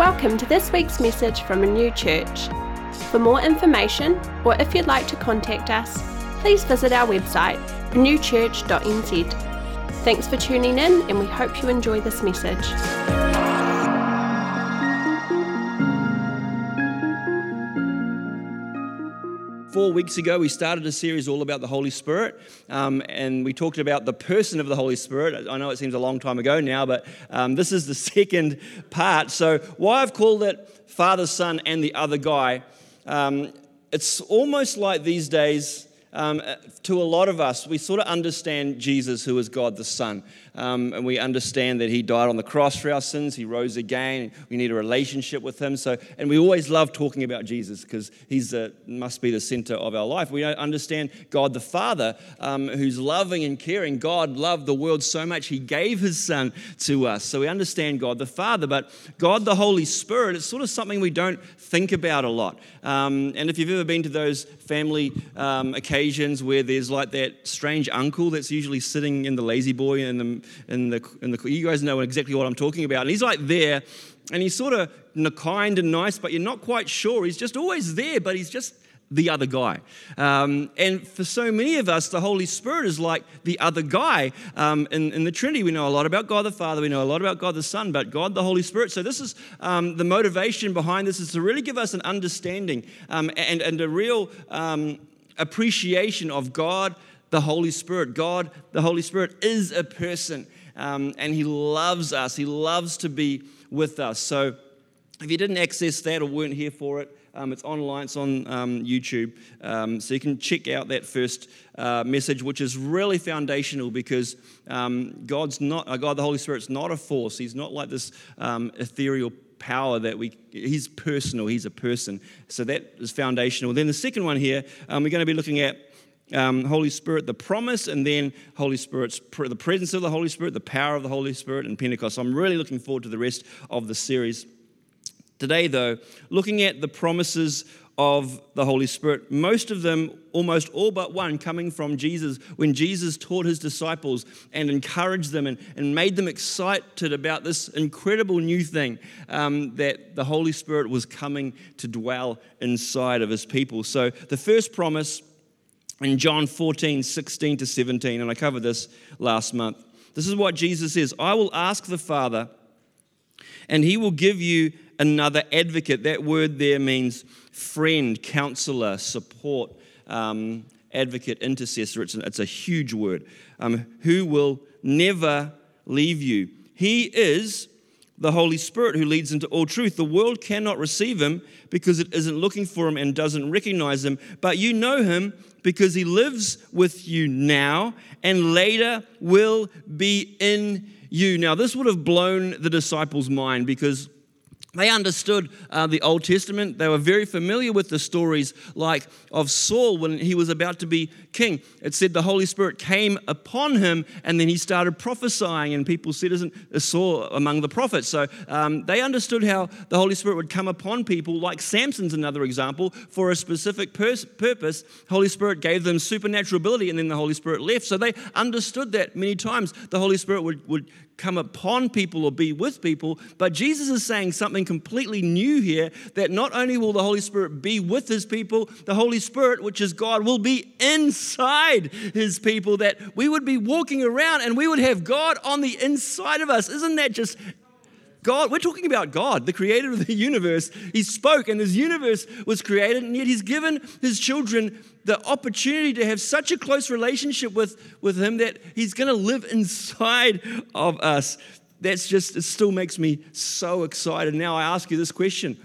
Welcome to this week's message from a new church. For more information, or if you'd like to contact us, please visit our website, newchurch.nz. Thanks for tuning in, and we hope you enjoy this message. Four weeks ago, we started a series all about the Holy Spirit, um, and we talked about the person of the Holy Spirit. I know it seems a long time ago now, but um, this is the second part. So, why I've called it Father, Son, and the Other Guy, um, it's almost like these days um, to a lot of us, we sort of understand Jesus, who is God the Son. Um, and we understand that He died on the cross for our sins. He rose again. We need a relationship with Him. So, and we always love talking about Jesus because He must be the center of our life. We understand God the Father, um, who's loving and caring. God loved the world so much, He gave His Son to us. So we understand God the Father. But God the Holy Spirit, it's sort of something we don't think about a lot. Um, and if you've ever been to those family um, occasions where there's like that strange uncle that's usually sitting in the lazy boy in the, in the, in the you guys know exactly what I'm talking about. And he's like there, and he's sort of kind and nice, but you're not quite sure. He's just always there, but he's just the other guy. Um, and for so many of us, the Holy Spirit is like the other guy. Um, in, in, the Trinity, we know a lot about God the Father, we know a lot about God the Son, but God the Holy Spirit. So, this is um, the motivation behind this is to really give us an understanding um, and, and a real um, appreciation of God the Holy Spirit. God the Holy Spirit is a person, um, and He loves us, He loves to be with us. So, if you didn't access that or weren't here for it, um, it's online, it's on um, YouTube. Um, so you can check out that first uh, message, which is really foundational because um, God's not, uh, God the Holy Spirit's not a force. He's not like this um, ethereal power that we, he's personal, he's a person. So that is foundational. Then the second one here, um, we're going to be looking at um, Holy Spirit, the promise, and then Holy Spirit's the presence of the Holy Spirit, the power of the Holy Spirit, and Pentecost. So I'm really looking forward to the rest of the series. Today, though, looking at the promises of the Holy Spirit, most of them, almost all but one, coming from Jesus, when Jesus taught his disciples and encouraged them and, and made them excited about this incredible new thing um, that the Holy Spirit was coming to dwell inside of his people. So, the first promise in John 14, 16 to 17, and I covered this last month. This is what Jesus says I will ask the Father, and he will give you another advocate. That word there means friend, counselor, support, um, advocate, intercessor. It's a, it's a huge word. Um, who will never leave you. He is the Holy Spirit who leads into all truth. The world cannot receive him because it isn't looking for him and doesn't recognize him, but you know him because he lives with you now and later will be in you. Now, this would have blown the disciples' mind because they understood uh, the Old Testament. They were very familiar with the stories like of Saul when he was about to be king. It said the Holy Spirit came upon him and then he started prophesying, and people said, Isn't Saul among the prophets? So um, they understood how the Holy Spirit would come upon people, like Samson's another example, for a specific pers- purpose. Holy Spirit gave them supernatural ability, and then the Holy Spirit left. So they understood that many times the Holy Spirit would, would come upon people or be with people. But Jesus is saying something completely new here that not only will the Holy Spirit be with his people, the Holy Spirit, which is God, will be inside his people, that we would be walking around and we would have God on the inside of us. Isn't that just God, we're talking about God, the creator of the universe. He spoke and this universe was created, and yet He's given His children the opportunity to have such a close relationship with, with Him that He's going to live inside of us. That's just, it still makes me so excited. Now I ask you this question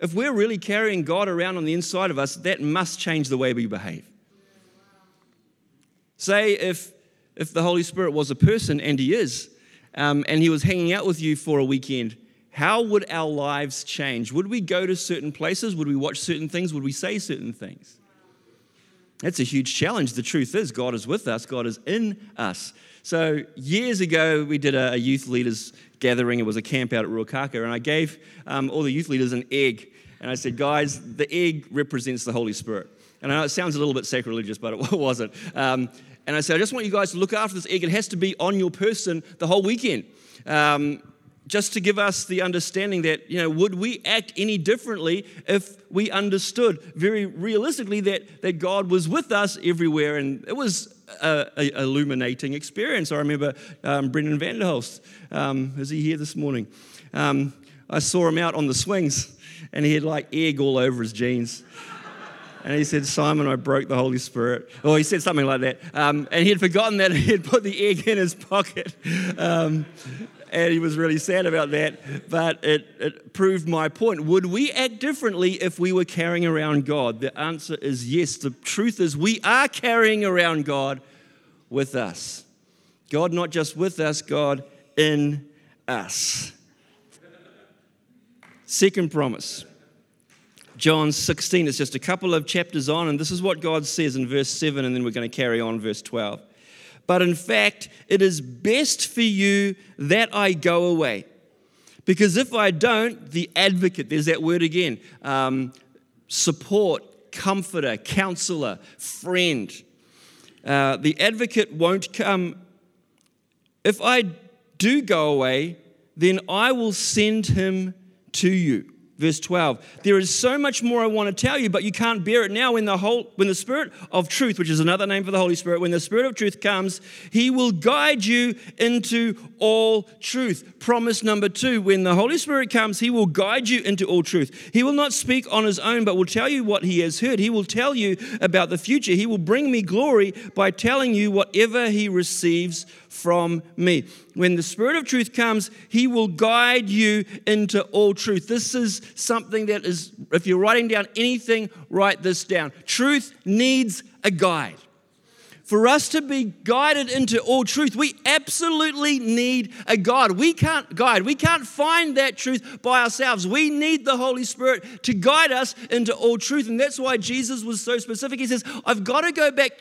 if we're really carrying God around on the inside of us, that must change the way we behave. Say if, if the Holy Spirit was a person, and He is, um, and he was hanging out with you for a weekend, how would our lives change? Would we go to certain places? Would we watch certain things? Would we say certain things? That's a huge challenge. The truth is, God is with us, God is in us. So, years ago, we did a, youth leaders gathering. It was a camp out at Ruakaka, and I gave um, all the youth leaders an egg. And I said, guys, the egg represents the Holy Spirit. And I know it sounds a little bit sacrilegious, but it wasn't. Um, and I said, I just want you guys to look after this egg. It has to be on your person the whole weekend. Um, just to give us the understanding that, you know, would we act any differently if we understood very realistically that, that God was with us everywhere? And it was a, illuminating experience. I remember um, Brendan Vanderhulst, um, is he here this morning? Um, I saw him out on the swings and he had like egg all over his jeans. And he said, Simon, I broke the Holy Spirit. Or he said something like that. Um, and he had forgotten that he had put the egg in his pocket. Um, and he was really sad about that. But it, it proved my point. Would we act differently if we were carrying around God? The answer is yes. The truth is, we are carrying around God with us. God not just with us, God in us. Second promise. John 16, it's just a couple of chapters on, and this is what God says in verse 7, and then we're going to carry on verse 12. But in fact, it is best for you that I go away. Because if I don't, the advocate, there's that word again um, support, comforter, counselor, friend. Uh, the advocate won't come. If I do go away, then I will send him to you. Verse 12. There is so much more I want to tell you, but you can't bear it now when the whole when the Spirit of truth, which is another name for the Holy Spirit, when the Spirit of truth comes, he will guide you into all truth. Promise number two, when the Holy Spirit comes, he will guide you into all truth. He will not speak on his own, but will tell you what he has heard. He will tell you about the future. He will bring me glory by telling you whatever he receives from me. When the Spirit of truth comes, He will guide you into all truth. This is something that is, if you're writing down anything, write this down. Truth needs a guide. For us to be guided into all truth, we absolutely need a guide. We can't guide. We can't find that truth by ourselves. We need the Holy Spirit to guide us into all truth. And that's why Jesus was so specific. He says, I've got to go back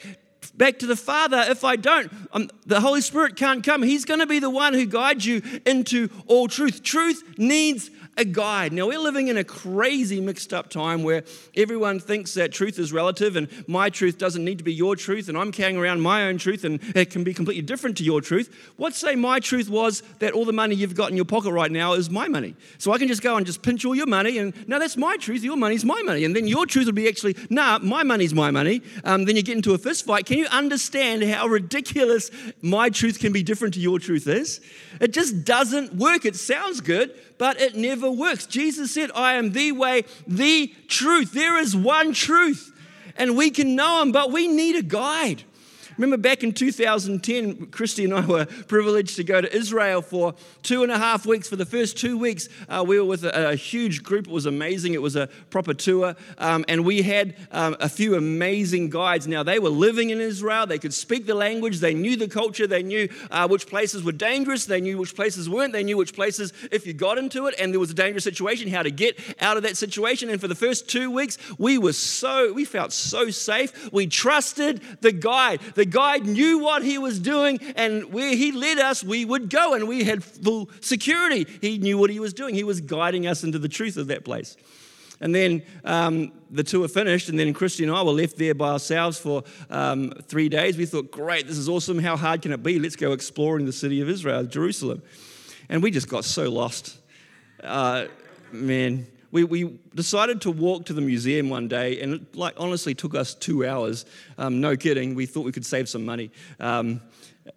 back to the Father if I don't. Um, the Holy Spirit can't come. He's going to be the one who guides you into all truth. Truth needs a guide. Now, we're living in a crazy mixed up time where everyone thinks that truth is relative and my truth doesn't need to be your truth, and I'm carrying around my own truth and it can be completely different to your truth. What say my truth was that all the money you've got in your pocket right now is my money? So I can just go and just pinch all your money, and no, that's my truth, your money's my money. And then your truth would be actually, nah, my money's my money. Um, then you get into a fist fight. Can you understand how ridiculous my truth can be different to your truth is? It just doesn't work. It sounds good, but it never works. Jesus said, I am the way, the truth. There is one truth, and we can know him, but we need a guide. Remember back in 2010, Christy and I were privileged to go to Israel for two and a half weeks. For the first two weeks, uh, we were with a, a, huge group. It was amazing. It was a proper tour. Um, and we had um, a few amazing guides. Now, they were living in Israel. They could speak the language. They knew the culture. They knew uh, which places were dangerous. They knew which places weren't. They knew which places, if you got into it and there was a dangerous situation, how to get out of that situation. And for the first two weeks, we were so, we felt so safe. We trusted the guide. The the guide knew what he was doing, and where he led us, we would go, and we had full security. He knew what he was doing. He was guiding us into the truth of that place. And then um, the tour finished, and then Christy and I were left there by ourselves for um, three days. We thought, great, this is awesome. How hard can it be? Let's go exploring the city of Israel, Jerusalem. And we just got so lost. Uh, man, we, we decided to walk to the museum one day, and it like honestly took us two hours. Um, no kidding. We thought we could save some money. Um,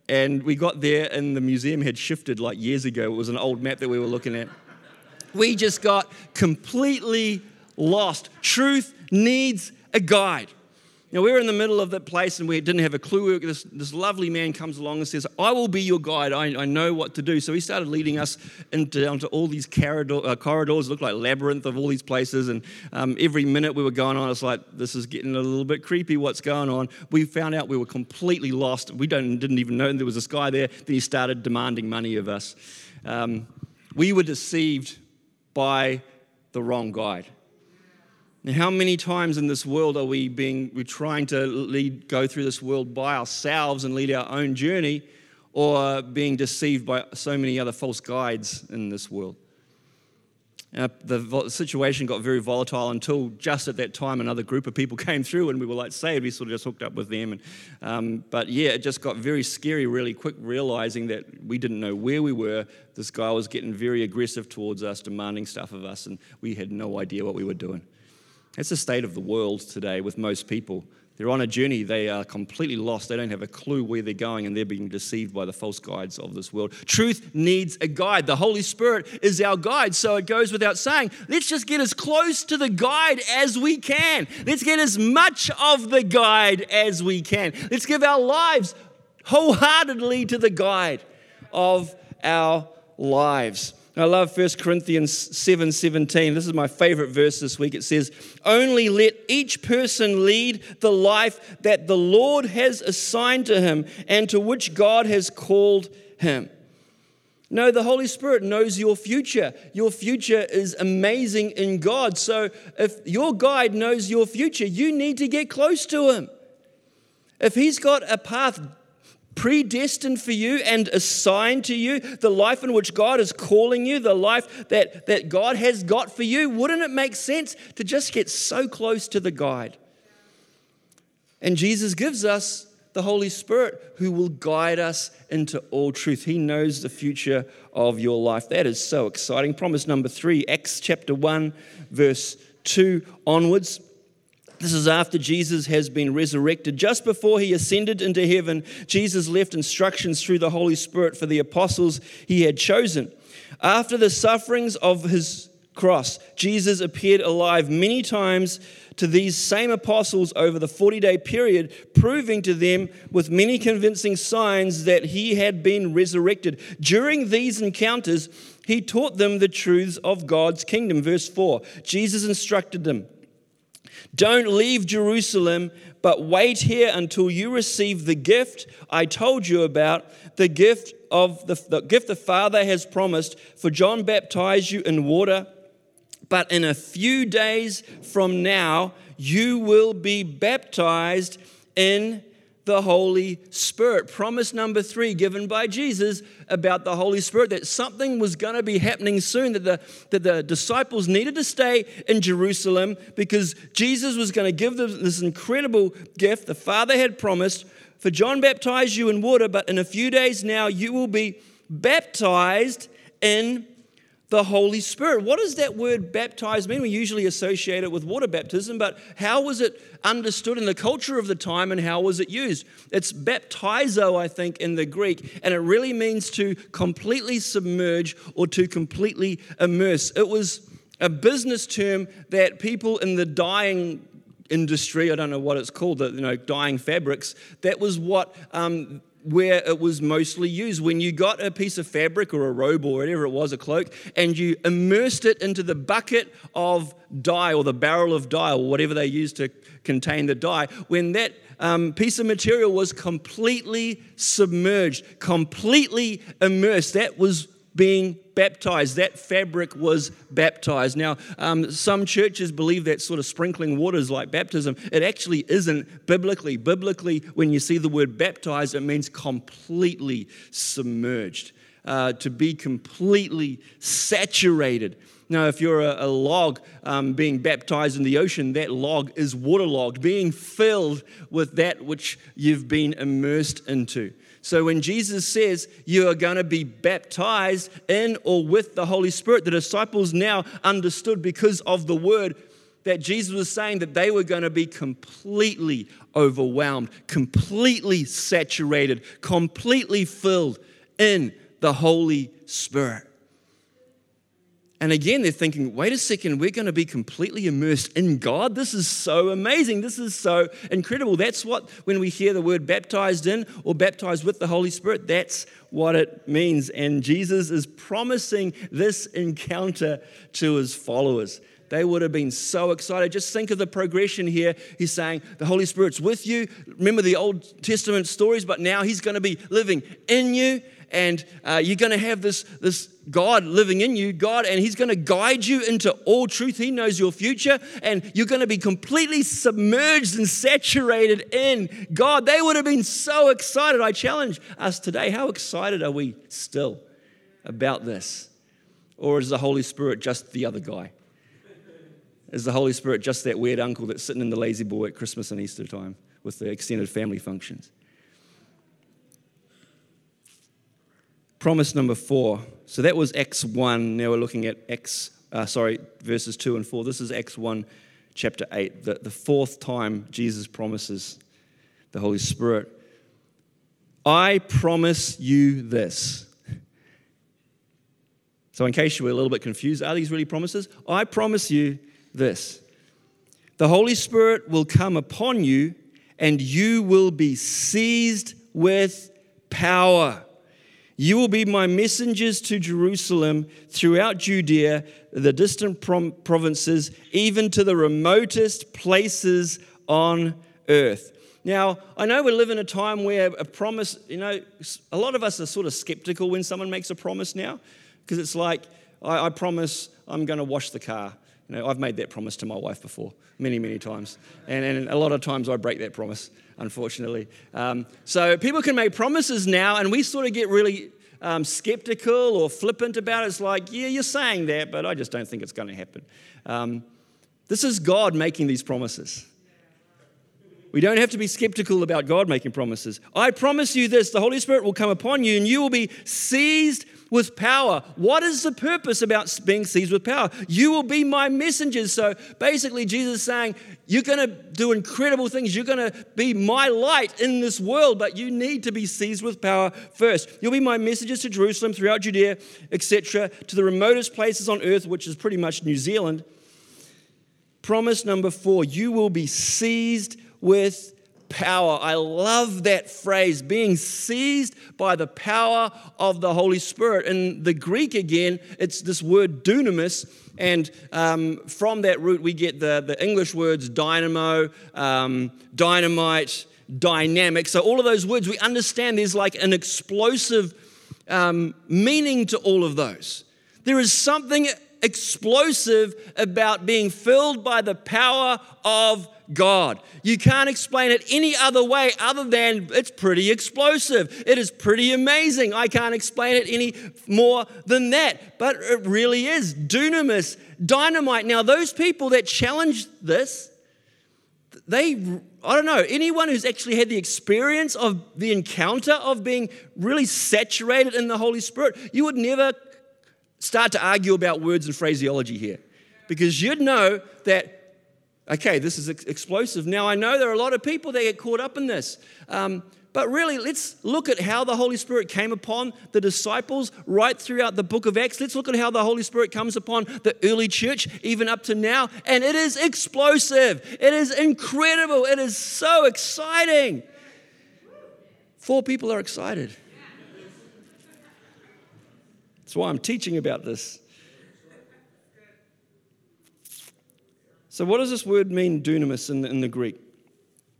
and we got there, and the museum had shifted like years ago. It was an old map that we were looking at. We just got completely lost. Truth needs a guide. Now, we were in the middle of that place and we didn't have a clue. This, this lovely man comes along and says, I will be your guide. I, I know what to do. So he started leading us into, down to all these corridor, uh, corridors, looked like a labyrinth of all these places. And um, every minute we were going on, it's like, this is getting a little bit creepy. What's going on? We found out we were completely lost. We don't, didn't even know there was this guy there. Then he started demanding money of us. Um, we were deceived by the wrong guide. How many times in this world are we being, we're trying to lead, go through this world by ourselves and lead our own journey, or being deceived by so many other false guides in this world? Uh, the situation got very volatile until just at that time another group of people came through and we were like saved. We sort of just hooked up with them. And, um, but yeah, it just got very scary really quick, realizing that we didn't know where we were. This guy was getting very aggressive towards us, demanding stuff of us, and we had no idea what we were doing. That's the state of the world today with most people. They're on a journey, they are completely lost. They don't have a clue where they're going, and they're being deceived by the false guides of this world. Truth needs a guide. The Holy Spirit is our guide. So it goes without saying, let's just get as close to the guide as we can. Let's get as much of the guide as we can. Let's give our lives wholeheartedly to the guide of our lives. I love 1 Corinthians 7 17. This is my favorite verse this week. It says, Only let each person lead the life that the Lord has assigned to him and to which God has called him. No, the Holy Spirit knows your future. Your future is amazing in God. So if your guide knows your future, you need to get close to him. If he's got a path predestined for you and assigned to you, the life in which God is calling you, the life that, that God has got for you, wouldn't it make sense to just get so close to the guide? And Jesus gives us the Holy Spirit who will guide us into all truth. He knows the future of your life. That is so exciting. Promise number three, Acts chapter 1, verse 2 onwards. This is after Jesus has been resurrected. Just before he ascended into heaven, Jesus left instructions through the Holy Spirit for the apostles he had chosen. After the sufferings of his cross, Jesus appeared alive many times to these same apostles over the 40 day period, proving to them with many convincing signs that he had been resurrected. During these encounters, he taught them the truths of God's kingdom. Verse 4 Jesus instructed them don't leave Jerusalem, but wait here until you receive the gift I told you about, the gift of the, the gift the Father has promised. For John baptized you in water, but in a few days from now, you will be baptized in the Holy Spirit. Promise number three given by Jesus about the Holy Spirit that something was going to be happening soon, that the, that the disciples needed to stay in Jerusalem because Jesus was going to give them this incredible gift the Father had promised. For John baptized you in water, but in a few days now you will be baptized in the Holy Spirit. What does that word baptize mean? We usually associate it with water baptism, but how was it understood in the culture of the time and how was it used? It's baptizo, I think, in the Greek, and it really means to completely submerge or to completely immerse. It was a business term that people in the dyeing industry, I don't know what it's called, the you know dyeing fabrics, that was what um, where it was mostly used. When you got a piece of fabric or a robe or whatever it was, a cloak, and you immersed it into the bucket of dye or the barrel of dye or whatever they used to contain the dye, when that um, piece of material was completely submerged, completely immersed, that was being baptized. That fabric was baptized. Now, um, some churches believe that sort of sprinkling water is like baptism. It actually isn't biblically. Biblically, when you see the word baptized, it means completely submerged, uh, to be completely saturated. Now, if you're a, a log um, being baptized in the ocean, that log is waterlogged, being filled with that which you've been immersed into. So when Jesus says you are going to be baptized in or with the Holy Spirit, the disciples now understood because of the word that Jesus was saying that they were going to be completely overwhelmed, completely saturated, completely filled in the Holy Spirit. And again, they're thinking, wait a second, we're going to be completely immersed in God? This is so amazing. This is so incredible. That's what, when we hear the word baptized in or baptized with the Holy Spirit, that's what it means. And Jesus is promising this encounter to his followers. They would have been so excited. Just think of the progression here. He's saying, The Holy Spirit's with you. Remember the Old Testament stories, but now He's going to be living in you and uh, you're going to have this, this God living in you, God, and He's going to guide you into all truth. He knows your future, and you're going to be completely submerged and saturated in God. They would have been so excited. I challenge us today how excited are we still about this? Or is the Holy Spirit just the other guy? Is the Holy Spirit just that weird uncle that's sitting in the lazy boy at Christmas and Easter time with the extended family functions? Promise number four. So that was Acts 1. Now we're looking at Acts, uh, sorry, verses 2 and 4. This is Acts 1, chapter 8, the, the fourth time Jesus promises the Holy Spirit. I promise you this. So, in case you were a little bit confused, are these really promises? I promise you this the Holy Spirit will come upon you, and you will be seized with power. You will be my messengers to Jerusalem, throughout Judea, the distant provinces, even to the remotest places on earth. Now, I know we live in a time where a promise, you know, a lot of us are sort of skeptical when someone makes a promise now, because it's like, I, I promise I'm going to wash the car. You know, I've made that promise to my wife before, many, many times. And, and a lot of times I break that promise, unfortunately. Um, so people can make promises now, and we sort of get really um, skeptical or flippant about it. It's like, yeah, you're saying that, but I just don't think it's going to happen. Um, this is God making these promises. We don't have to be skeptical about God making promises. I promise you this the Holy Spirit will come upon you and you will be seized with power. What is the purpose about being seized with power? You will be my messengers. So basically, Jesus is saying, You're going to do incredible things. You're going to be my light in this world, but you need to be seized with power first. You'll be my messengers to Jerusalem, throughout Judea, etc., to the remotest places on earth, which is pretty much New Zealand. Promise number four you will be seized with power. I love that phrase, being seized by the power of the Holy Spirit. In the Greek, again, it's this word dunamis, and um, from that root, we get the, the English words dynamo, um, dynamite, dynamic. So, all of those words, we understand there's like an explosive um, meaning to all of those. There is something explosive about being filled by the power of God. You can't explain it any other way other than it's pretty explosive. It is pretty amazing. I can't explain it any more than that. But it really is. Dunamis, dynamite. Now, those people that challenge this, they, I don't know, anyone who's actually had the experience of the encounter of being really saturated in the Holy Spirit, you would never start to argue about words and phraseology here. Because you'd know that okay, this is ex- explosive. Now, I know there are a lot of people that get caught up in this. Um, but really, let's look at how the Holy Spirit came upon the disciples right throughout the book of Acts. Let's look at how the Holy Spirit comes upon the early church, even up to now. And it is explosive, it is incredible, it is so exciting. Four people are excited. That's why I'm teaching about this. So, what does this word mean, dunamis, in the, in the Greek?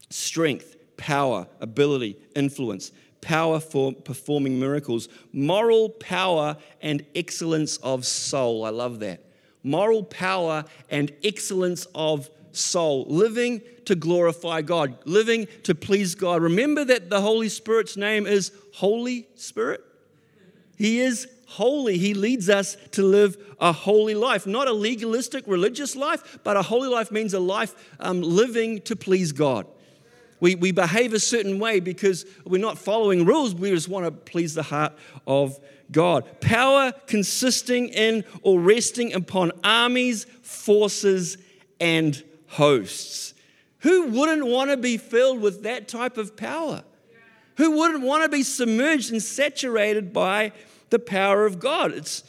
Strength, power, ability, influence, power for performing miracles, moral power and excellence of soul. I love that. Moral power and excellence of soul, living to glorify God, living to please God. Remember that the Holy Spirit's name is Holy Spirit. He is holy. He leads us to live a holy life, not a legalistic religious life, but a holy life means a life um, living to please God. We, we behave a certain way because we're not following rules, we just want to please the heart of God. Power consisting in or resting upon armies, forces, and hosts. Who wouldn't want to be filled with that type of power? Who wouldn't want to be submerged and saturated by the power of God. It's,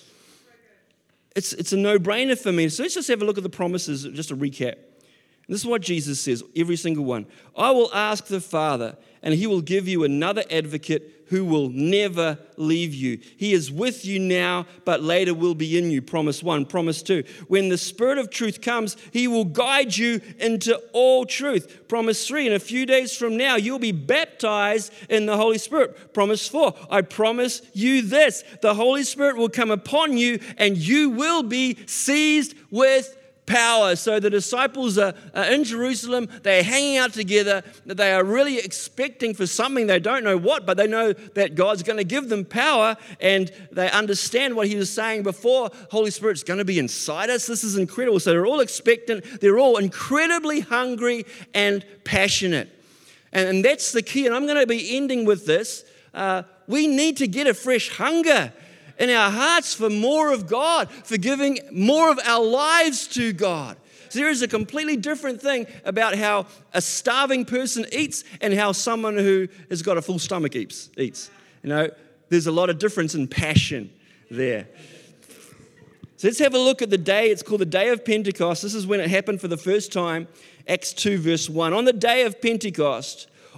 it's, it's a no brainer for me. So let's just have a look at the promises, just a recap. This is what Jesus says, every single one. I will ask the Father, and he will give you another advocate who will never leave you. He is with you now, but later will be in you. Promise one. Promise two. When the Spirit of truth comes, he will guide you into all truth. Promise three. In a few days from now, you'll be baptized in the Holy Spirit. Promise four. I promise you this the Holy Spirit will come upon you, and you will be seized with power. So the disciples are, are, in Jerusalem, they're hanging out together, they are really expecting for something. They don't know what, but they know that God's going to give them power, and they understand what he was saying before. Holy Spirit's going to be inside us. This is incredible. So they're all expectant, they're all incredibly hungry and passionate. And, and that's the key. And I'm going to be ending with this. Uh, we need to get a fresh hunger in our hearts for more of God, for giving more of our lives to God. So there is a completely different thing about how a starving person eats and how someone who has got a full stomach eats. eats. You know, there's a lot of difference in passion there. So let's have a look at the day. It's called the day of Pentecost. This is when it happened for the first time. Acts 2, verse 1. On the day of Pentecost,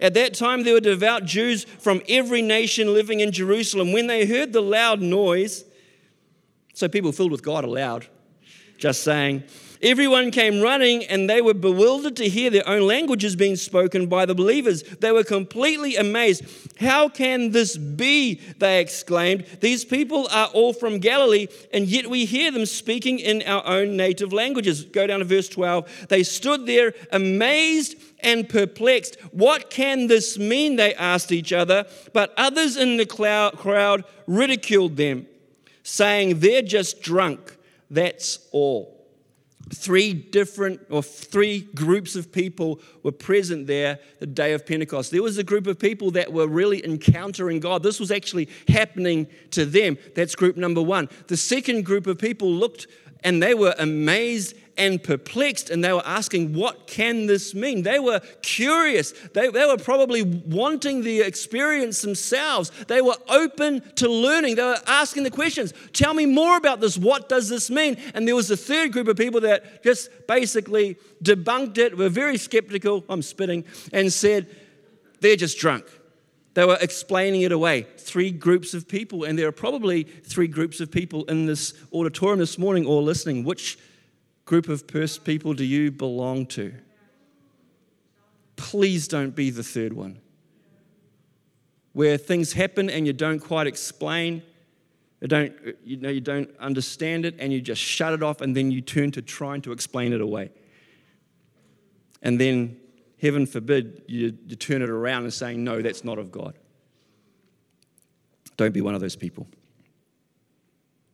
At that time, there were devout Jews from every nation living in Jerusalem. When they heard the loud noise, so people filled with God are loud, just saying, everyone came running and they were bewildered to hear their own languages being spoken by the believers. They were completely amazed. How can this be? They exclaimed. These people are all from Galilee, and yet we hear them speaking in our own native languages. Go down to verse 12. They stood there amazed and perplexed. What can this mean? They asked each other. But others in the crowd ridiculed them, saying, They're just drunk. That's all. Three different or three groups of people were present there the day of Pentecost. There was a group of people that were really encountering God. This was actually happening to them. That's group number one. The second group of people looked and they were amazed and perplexed and they were asking, What can this mean? They were curious. They, they were probably wanting the experience themselves. They were open to learning. They were asking the questions Tell me more about this. What does this mean? And there was a third group of people that just basically debunked it, were very skeptical. I'm spitting, and said, They're just drunk. They were explaining it away. Three groups of people, and there are probably three groups of people in this auditorium this morning all listening. Which group of people do you belong to? Please don't be the third one. Where things happen and you don't quite explain, you don't, you know, you don't understand it, and you just shut it off, and then you turn to trying to explain it away. And then, heaven forbid, you, you turn it around and saying, No, that's not of God. Don't be one of those people.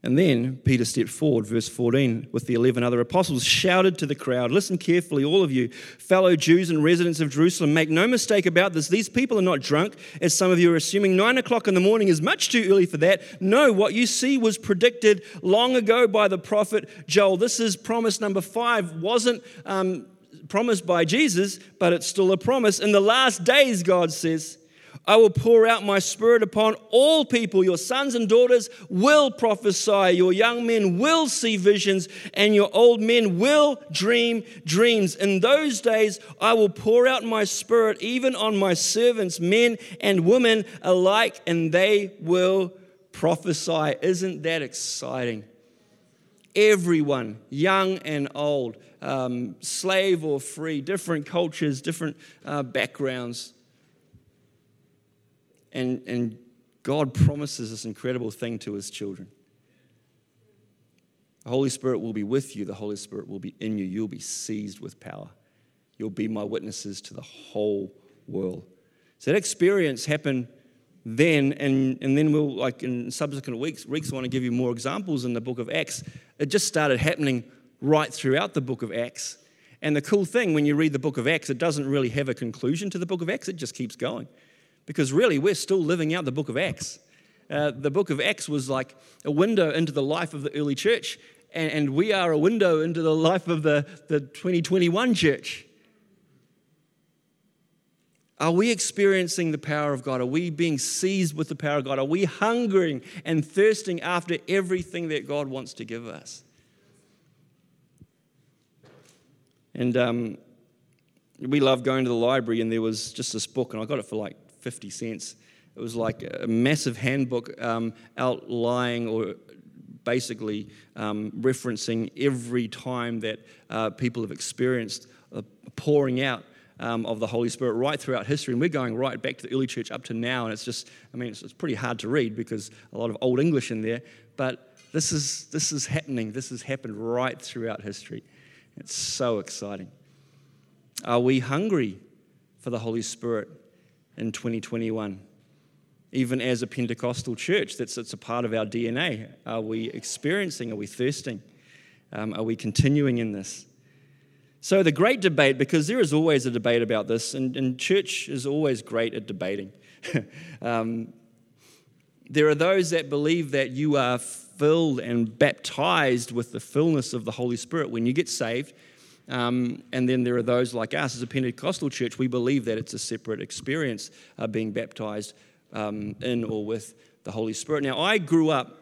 And then Peter stepped forward, verse 14, with the 11 other apostles, shouted to the crowd Listen carefully, all of you, fellow Jews and residents of Jerusalem. Make no mistake about this. These people are not drunk, as some of you are assuming. Nine o'clock in the morning is much too early for that. No, what you see was predicted long ago by the prophet Joel. This is promise number five. Wasn't um, promised by Jesus, but it's still a promise. In the last days, God says, I will pour out my spirit upon all people. Your sons and daughters will prophesy. Your young men will see visions, and your old men will dream dreams. In those days, I will pour out my spirit even on my servants, men and women alike, and they will prophesy. Isn't that exciting? Everyone, young and old, um, slave or free, different cultures, different uh, backgrounds and, and God promises this incredible thing to his children. The Holy Spirit will be with you, the Holy Spirit will be in you. You'll be seized with power. You'll be my witnesses to the whole world. So that experience happened then, and, and then we'll, like in subsequent weeks, weeks, I want to give you more examples in the book of Acts. It just started happening right throughout the book of Acts. And the cool thing when you read the book of Acts, it doesn't really have a conclusion to the book of Acts, it just keeps going because really we're still living out the book of Acts. Uh, the book of Acts was like a window into the life of the early church, and, and we are a window into the life of the, the 2021 church. Are we experiencing the power of God? Are we being seized with the power of God? Are we hungering and thirsting after everything that God wants to give us? And um, we love going to the library, and there was just this book, and I got it for like 50 cents. It was like a massive handbook um, outlining or basically um, referencing every time that uh, people have experienced a pouring out um, of the Holy Spirit right throughout history. And we're going right back to the early church up to now. And it's just, I mean, it's, it's pretty hard to read because a lot of old English in there. But this is, this is happening. This has happened right throughout history. It's so exciting. Are we hungry for the Holy Spirit in 2021? Even as a Pentecostal church, that's it's a part of our DNA. Are we experiencing? Are we thirsting? Um, are we continuing in this? So, the great debate, because there is always a debate about this, and, and church is always great at debating. um, there are those that believe that you are filled and baptized with the fullness of the Holy Spirit when you get saved. Um, and then there are those like us as a Pentecostal church, we believe that it's a separate experience uh, being baptized um, in or with the Holy Spirit. Now, I grew up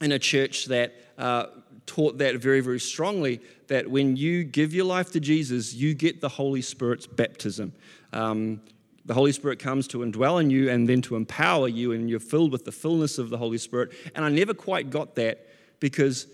in a church that uh, taught that very, very strongly that when you give your life to Jesus, you get the Holy Spirit's baptism. Um, the Holy Spirit comes to indwell in you and then to empower you, and you're filled with the fullness of the Holy Spirit. And I never quite got that because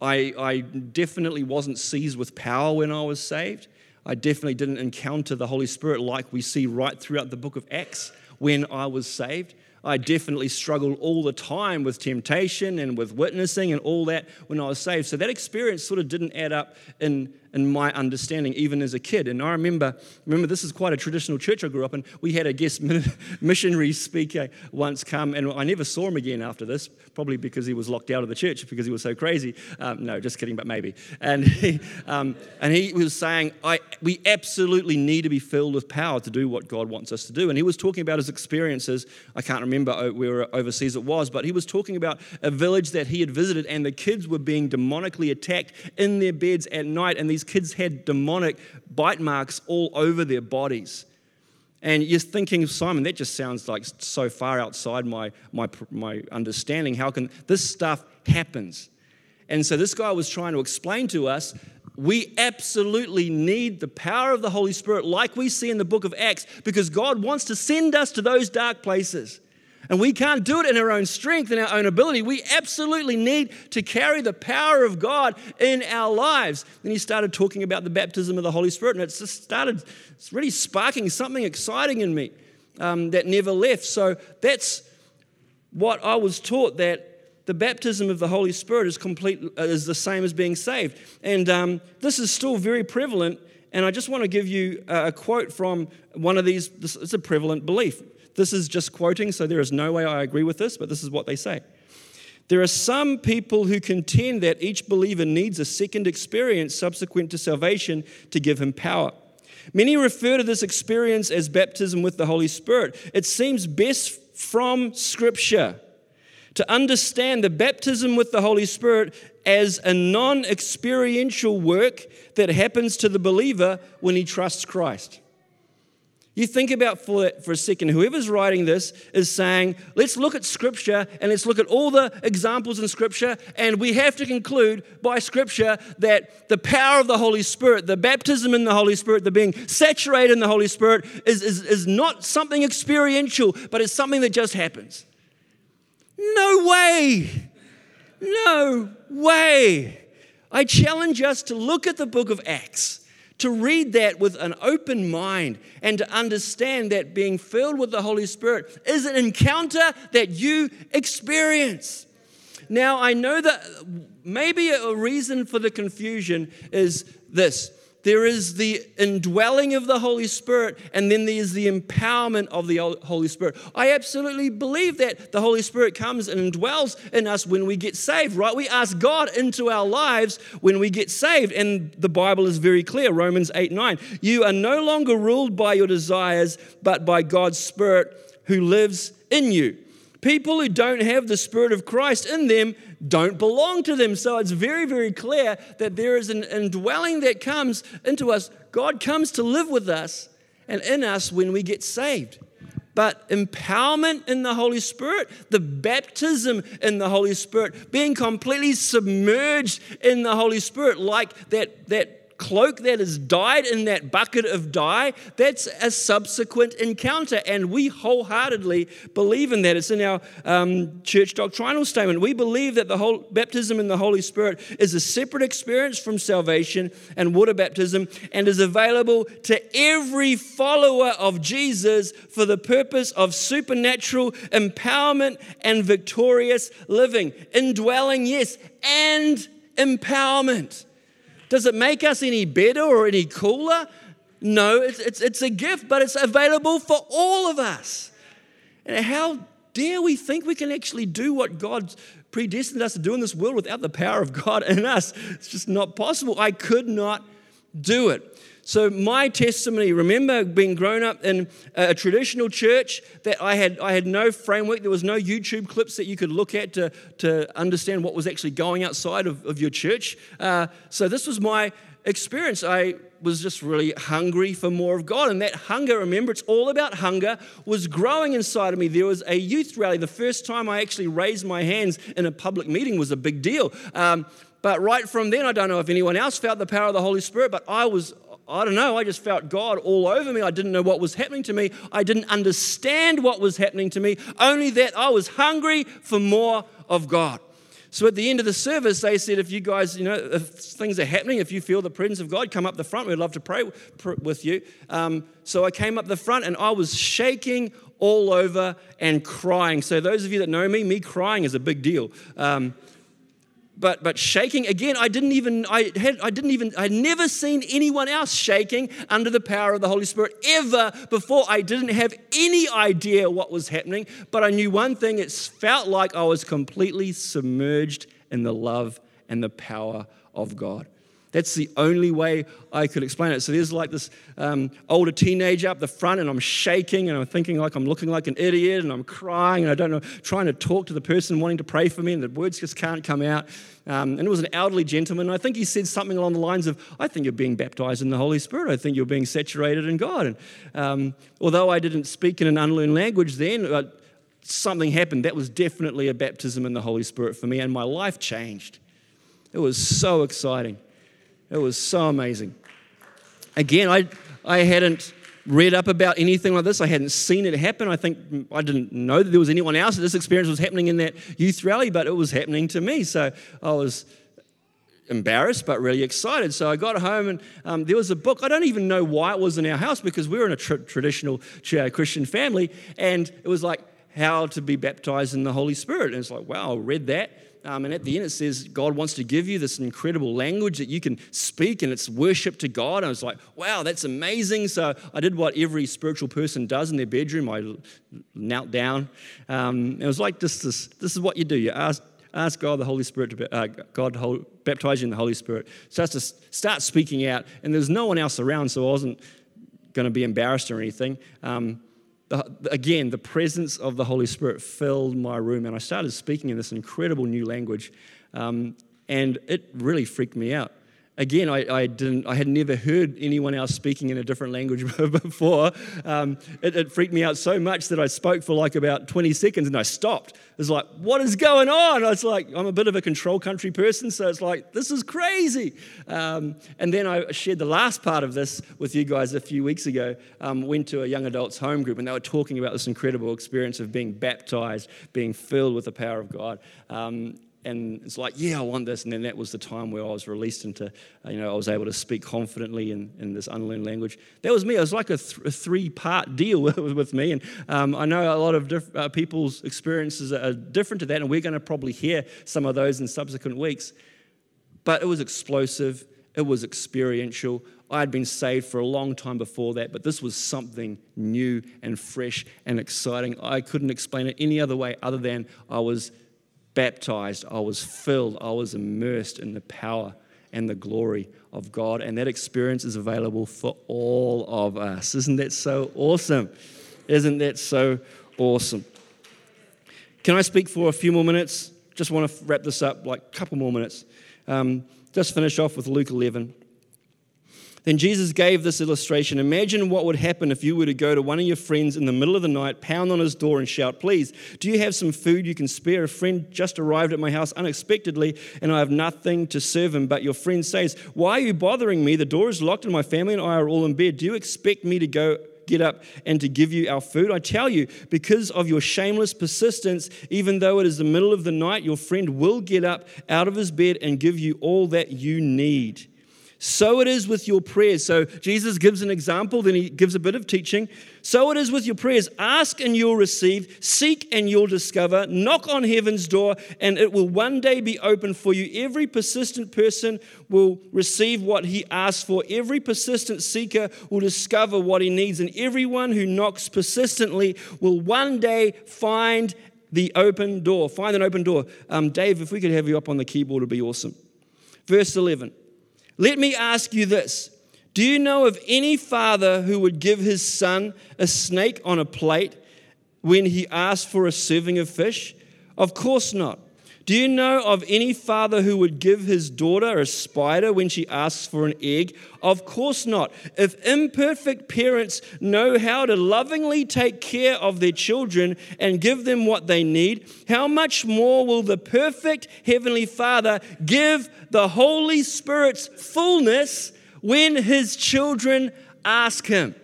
I, I definitely wasn't seized with power when I was saved. I definitely didn't encounter the Holy Spirit like we see right throughout the book of Acts when I was saved. I definitely struggled all the time with temptation and with witnessing and all that when I was saved. So that experience sort of didn't add up in, in my understanding, even as a kid. And I remember, remember this is quite a traditional church I grew up in. We had a guest missionary speaker once come, and I never saw him again after this, probably because he was locked out of the church because he was so crazy. Um, no, just kidding, but maybe. And he, um, and he was saying, I, we absolutely need to be filled with power to do what God wants us to do. And he was talking about his experiences. I can't remember where overseas it was, but he was talking about a village that he had visited, and the kids were being demonically attacked in their beds at night, and these these kids had demonic bite marks all over their bodies. And you're thinking, Simon, that just sounds like so far outside my, my, my understanding. How can this stuff happens? And so this guy was trying to explain to us we absolutely need the power of the Holy Spirit, like we see in the book of Acts, because God wants to send us to those dark places. And we can't do it in our own strength and our own ability. We absolutely need to carry the power of God in our lives. Then he started talking about the baptism of the Holy Spirit, and it just started it's really sparking something exciting in me um, that never left. So that's what I was taught that the baptism of the Holy Spirit is complete is the same as being saved, and um, this is still very prevalent. And I just want to give you a quote from one of these. Is a prevalent belief. This is just quoting, so there is no way I agree with this, but this is what they say. There are some people who contend that each believer needs a second experience subsequent to salvation to give him power. Many refer to this experience as baptism with the Holy Spirit. It seems best from Scripture to understand the baptism with the Holy Spirit as a non experiential work that happens to the believer when he trusts Christ. You think about for, for a second, whoever's writing this is saying, let's look at Scripture and let's look at all the examples in Scripture, and we have to conclude by Scripture that the power of the Holy Spirit, the baptism in the Holy Spirit, the being saturated in the Holy Spirit, is, is, is not something experiential, but it's something that just happens. No way! No way! I challenge us to look at the book of Acts to read that with an open mind and to understand that being filled with the Holy Spirit is an encounter that you experience. Now, I know that maybe a reason for the confusion is this there is the indwelling of the Holy Spirit, and then there's the empowerment of the Holy Spirit. I absolutely believe that the Holy Spirit comes and indwells in us when we get saved, right? We ask God into our lives when we get saved, and the Bible is very clear Romans 8 9. You are no longer ruled by your desires, but by God's Spirit who lives in you. People who don't have the Spirit of Christ in them don't belong to them. So it's very, very clear that there is an indwelling that comes into us. God comes to live with us and in us when we get saved. But empowerment in the Holy Spirit, the baptism in the Holy Spirit, being completely submerged in the Holy Spirit, like that, that cloak that is dyed in that bucket of dye, that's a subsequent encounter. And we wholeheartedly believe in that. It's in our um, church doctrinal statement. We believe that the whole baptism in the Holy Spirit is a separate experience from salvation and water baptism and is available to every follower of Jesus for the purpose of supernatural empowerment and victorious living. Indwelling, yes, and empowerment. Does it make us any better or any cooler? No, it's, it's, it's a gift, but it's available for all of us. And how dare we think we can actually do what God predestined us to do in this world without the power of God in us? It's just not possible. I could not do it. So, my testimony, remember being grown up in a traditional church that I had, I had no framework, there was no YouTube clips that you could look at to, to understand what was actually going outside of, of your church. Uh, so, this was my experience. I was just really hungry for more of God. And that hunger, remember, it's all about hunger, was growing inside of me. There was a youth rally. The first time I actually raised my hands in a public meeting was a big deal. Um, but right from then, I don't know if anyone else felt the power of the Holy Spirit, but I was I don't know, I just felt God all over me. I didn't know what was happening to me. I didn't understand what was happening to me, only that I was hungry for more of God. So at the end of the service, they said, if you guys, you know, if things are happening, if you feel the presence of God, come up the front. We'd love to pray with you. Um, so I came up the front and I was shaking all over and crying. So those of you that know me, me crying is a big deal. Um, but but shaking again i didn't even i had i didn't even i'd never seen anyone else shaking under the power of the holy spirit ever before. I didn't have any idea what was happening but i knew one thing it felt like i was completely submerged in the love and the power of god that's the only way I could explain it. So there's like this um, older teenager up the front, and I'm shaking, and I'm thinking like I'm looking like an idiot, and I'm crying, and I don't know, trying to talk to the person wanting to pray for me, and the words just can't come out. Um, and it was an elderly gentleman. I think he said something along the lines of, I think you're being baptized in the Holy Spirit. I think you're being saturated in God. And um, although I didn't speak in an unlearned language then, uh, something happened. That was definitely a baptism in the Holy Spirit for me, and my life changed. It was so exciting. It was so amazing. Again, I, I hadn't read up about anything like this. I hadn't seen it happen. I think I didn't know that there was anyone else that this experience was happening in that youth rally, but it was happening to me. So I was embarrassed but really excited. So I got home and um, there was a book. I don't even know why it was in our house because we were in a tr- traditional Christian family, and it was like how to be baptized in the Holy Spirit. And it's like, wow, I read that. Um, and at the end, it says God wants to give you this incredible language that you can speak, and it's worship to God. And I was like, wow, that's amazing. So I did what every spiritual person does in their bedroom. I knelt down. Um, it was like this, this, this is what you do. You ask, ask God, the Holy Spirit, to, uh, God to baptize you in the Holy Spirit. So to start speaking out, and there's no one else around, so I wasn't going to be embarrassed or anything. Um, the, again, the presence of the Holy Spirit filled my room, and I started speaking in this incredible new language, um, and it really freaked me out again, I, I, didn't, I had never heard anyone else speaking in a different language before. Um, it, it, freaked me out so much that I spoke for like about 20 seconds and I stopped. It was like, what is going on? I was like, I'm a bit of a control country person, so it's like, this is crazy. Um, and then I shared the last part of this with you guys a few weeks ago. Um, went to a young adults home group and they were talking about this incredible experience of being baptized, being filled with the power of God. Um, and it's like, yeah, I want this. And then that was the time where I was released into, uh, you know, I was able to speak confidently in, in this unlearned language. That was me. It was like a, th- a three part deal with, with, me. And um, I know a lot of diff- uh, people's experiences are different to that, and we're going to probably hear some of those in subsequent weeks. But it was explosive, it was experiential. I had been saved for a long time before that, but this was something new and fresh and exciting. I couldn't explain it any other way other than I was baptized, I was filled, I was immersed in the power and the glory of God. And that experience is available for all of us. Isn't that so awesome? Isn't that so awesome? Can I speak for a few more minutes? Just want to wrap this up, like a couple more minutes. Um, just finish off with Luke 11. Then Jesus gave this illustration. Imagine what would happen if you were to go to one of your friends in the middle of the night, pound on his door, and shout, Please, do you have some food you can spare? A friend just arrived at my house unexpectedly, and I have nothing to serve him. But your friend says, Why are you bothering me? The door is locked, and my family and I are all in bed. Do you expect me to go get up and to give you our food? I tell you, because of your shameless persistence, even though it is the middle of the night, your friend will get up out of his bed and give you all that you need. So it is with your prayers. So Jesus gives an example, then he gives a bit of teaching. So it is with your prayers. Ask and you'll receive, seek and you'll discover, knock on heaven's door, and it will one day be open for you. Every persistent person will receive what he asks for. Every persistent seeker will discover what he needs, and everyone who knocks persistently will one day find the open door. Find an open door. Um, Dave, if we could have you up on the keyboard, it would be awesome. Verse 11. Let me ask you this Do you know of any father who would give his son a snake on a plate when he asked for a serving of fish? Of course not. Do you know of any father who would give his daughter a spider when she asks for an egg? Of course not. If imperfect parents know how to lovingly take care of their children and give them what they need, how much more will the perfect Heavenly Father give the Holy Spirit's fullness when his children ask him?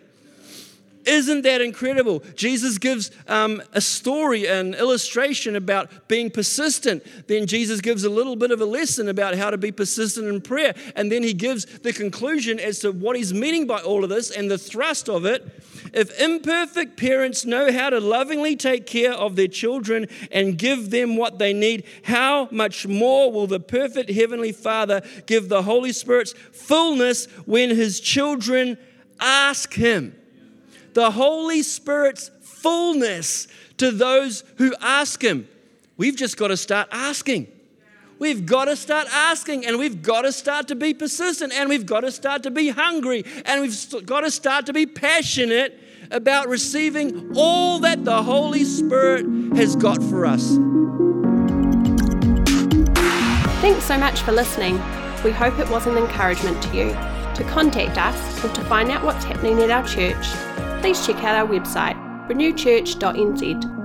Isn't that incredible? Jesus gives um, a story, an illustration about being persistent. Then Jesus gives a little bit of a lesson about how to be persistent in prayer. And then he gives the conclusion as to what he's meaning by all of this and the thrust of it. If imperfect parents know how to lovingly take care of their children and give them what they need, how much more will the perfect Heavenly Father give the Holy Spirit's fullness when his children ask him? The Holy Spirit's fullness to those who ask Him. We've just got to start asking. We've got to start asking and we've got to start to be persistent and we've got to start to be hungry and we've got to start to be passionate about receiving all that the Holy Spirit has got for us. Thanks so much for listening. We hope it was an encouragement to you. To contact us or to find out what's happening at our church, please check out our website, renewchurch.nz